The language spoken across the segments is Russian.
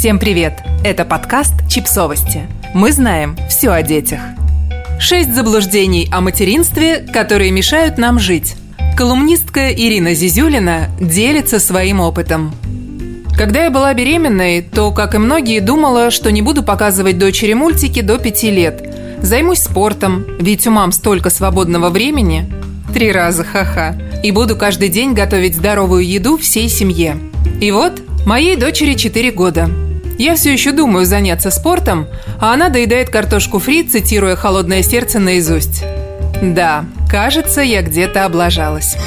Всем привет! Это подкаст «Чипсовости». Мы знаем все о детях. Шесть заблуждений о материнстве, которые мешают нам жить. Колумнистка Ирина Зизюлина делится своим опытом. Когда я была беременной, то, как и многие, думала, что не буду показывать дочери мультики до пяти лет. Займусь спортом, ведь у мам столько свободного времени. Три раза, ха-ха. И буду каждый день готовить здоровую еду всей семье. И вот, моей дочери 4 года. Я все еще думаю заняться спортом, а она доедает картошку фри, цитируя «Холодное сердце» наизусть. Да, кажется, я где-то облажалась.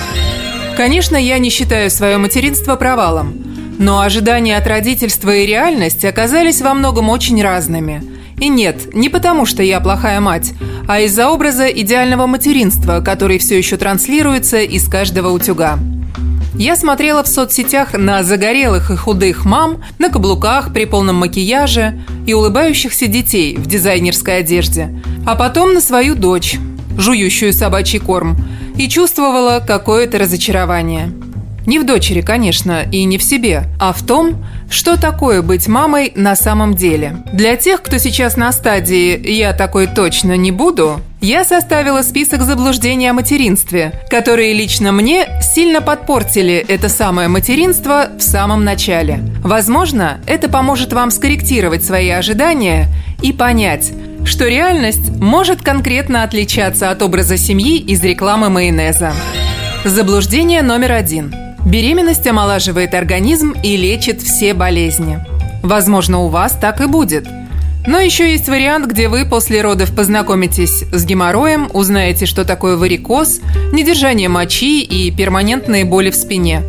Конечно, я не считаю свое материнство провалом, но ожидания от родительства и реальность оказались во многом очень разными. И нет, не потому что я плохая мать, а из-за образа идеального материнства, который все еще транслируется из каждого утюга. Я смотрела в соцсетях на загорелых и худых мам, на каблуках при полном макияже и улыбающихся детей в дизайнерской одежде, а потом на свою дочь, жующую собачий корм, и чувствовала какое-то разочарование. Не в дочери, конечно, и не в себе, а в том, что такое быть мамой на самом деле. Для тех, кто сейчас на стадии «я такой точно не буду», я составила список заблуждений о материнстве, которые лично мне сильно подпортили это самое материнство в самом начале. Возможно, это поможет вам скорректировать свои ожидания и понять, что реальность может конкретно отличаться от образа семьи из рекламы майонеза. Заблуждение номер один – Беременность омолаживает организм и лечит все болезни. Возможно, у вас так и будет. Но еще есть вариант, где вы после родов познакомитесь с геморроем, узнаете, что такое варикоз, недержание мочи и перманентные боли в спине.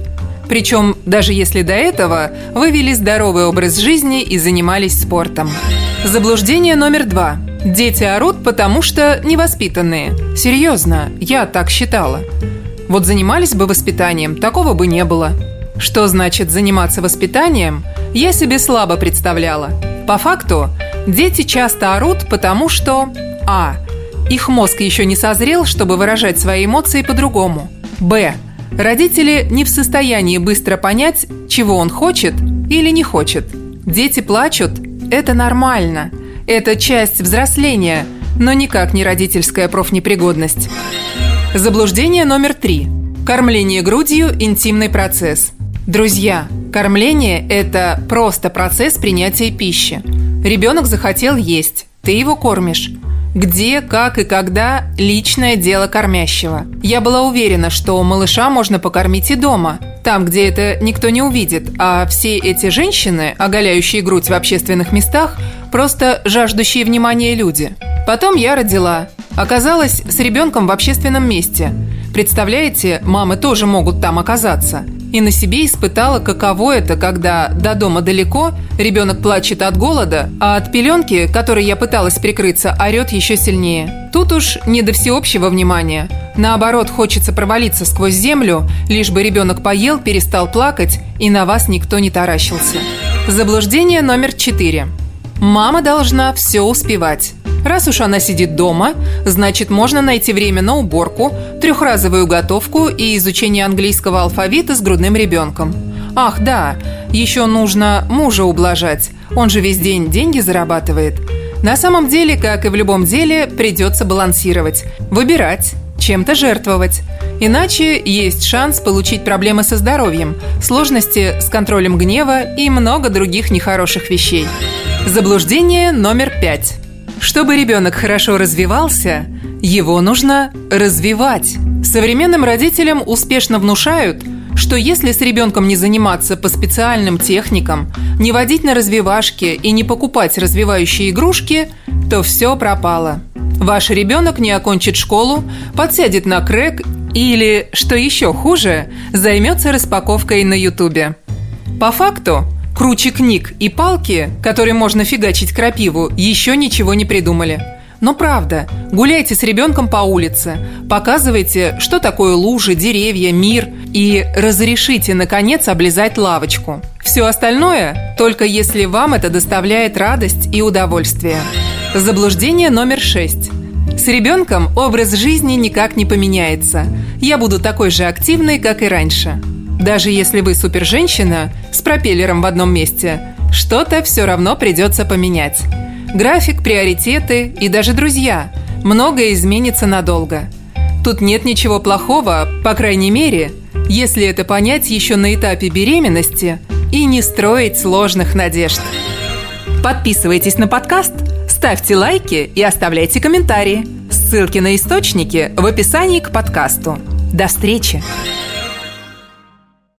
Причем, даже если до этого вы вели здоровый образ жизни и занимались спортом. Заблуждение номер два. Дети орут, потому что невоспитанные. Серьезно, я так считала. Вот занимались бы воспитанием, такого бы не было. Что значит заниматься воспитанием, я себе слабо представляла. По факту, дети часто орут, потому что А. Их мозг еще не созрел, чтобы выражать свои эмоции по-другому. Б. Родители не в состоянии быстро понять, чего он хочет или не хочет. Дети плачут – это нормально. Это часть взросления, но никак не родительская профнепригодность. Заблуждение номер три. Кормление грудью – интимный процесс. Друзья, кормление – это просто процесс принятия пищи. Ребенок захотел есть, ты его кормишь. Где, как и когда – личное дело кормящего. Я была уверена, что малыша можно покормить и дома, там, где это никто не увидит, а все эти женщины, оголяющие грудь в общественных местах, просто жаждущие внимания люди. Потом я родила, Оказалась с ребенком в общественном месте. Представляете, мамы тоже могут там оказаться. И на себе испытала, каково это, когда до дома далеко, ребенок плачет от голода, а от пеленки, которой я пыталась прикрыться, орет еще сильнее. Тут уж не до всеобщего внимания. Наоборот, хочется провалиться сквозь землю, лишь бы ребенок поел, перестал плакать, и на вас никто не таращился. Заблуждение номер четыре. Мама должна все успевать. Раз уж она сидит дома, значит можно найти время на уборку, трехразовую готовку и изучение английского алфавита с грудным ребенком. Ах, да, еще нужно мужа ублажать, он же весь день деньги зарабатывает. На самом деле, как и в любом деле, придется балансировать, выбирать, чем-то жертвовать. Иначе есть шанс получить проблемы со здоровьем, сложности с контролем гнева и много других нехороших вещей. Заблуждение номер пять. Чтобы ребенок хорошо развивался, его нужно развивать. Современным родителям успешно внушают, что если с ребенком не заниматься по специальным техникам, не водить на развивашки и не покупать развивающие игрушки, то все пропало. Ваш ребенок не окончит школу, подсядет на крэк или, что еще хуже, займется распаковкой на ютубе. По факту, Круче книг и палки, которые можно фигачить крапиву, еще ничего не придумали. Но правда, гуляйте с ребенком по улице, показывайте, что такое лужи, деревья, мир, и разрешите, наконец, облизать лавочку. Все остальное только если вам это доставляет радость и удовольствие. Заблуждение номер шесть. С ребенком образ жизни никак не поменяется. Я буду такой же активной, как и раньше. Даже если вы суперженщина с пропеллером в одном месте, что-то все равно придется поменять. График, приоритеты и даже друзья. Многое изменится надолго. Тут нет ничего плохого, по крайней мере, если это понять еще на этапе беременности и не строить сложных надежд. Подписывайтесь на подкаст, ставьте лайки и оставляйте комментарии. Ссылки на источники в описании к подкасту. До встречи!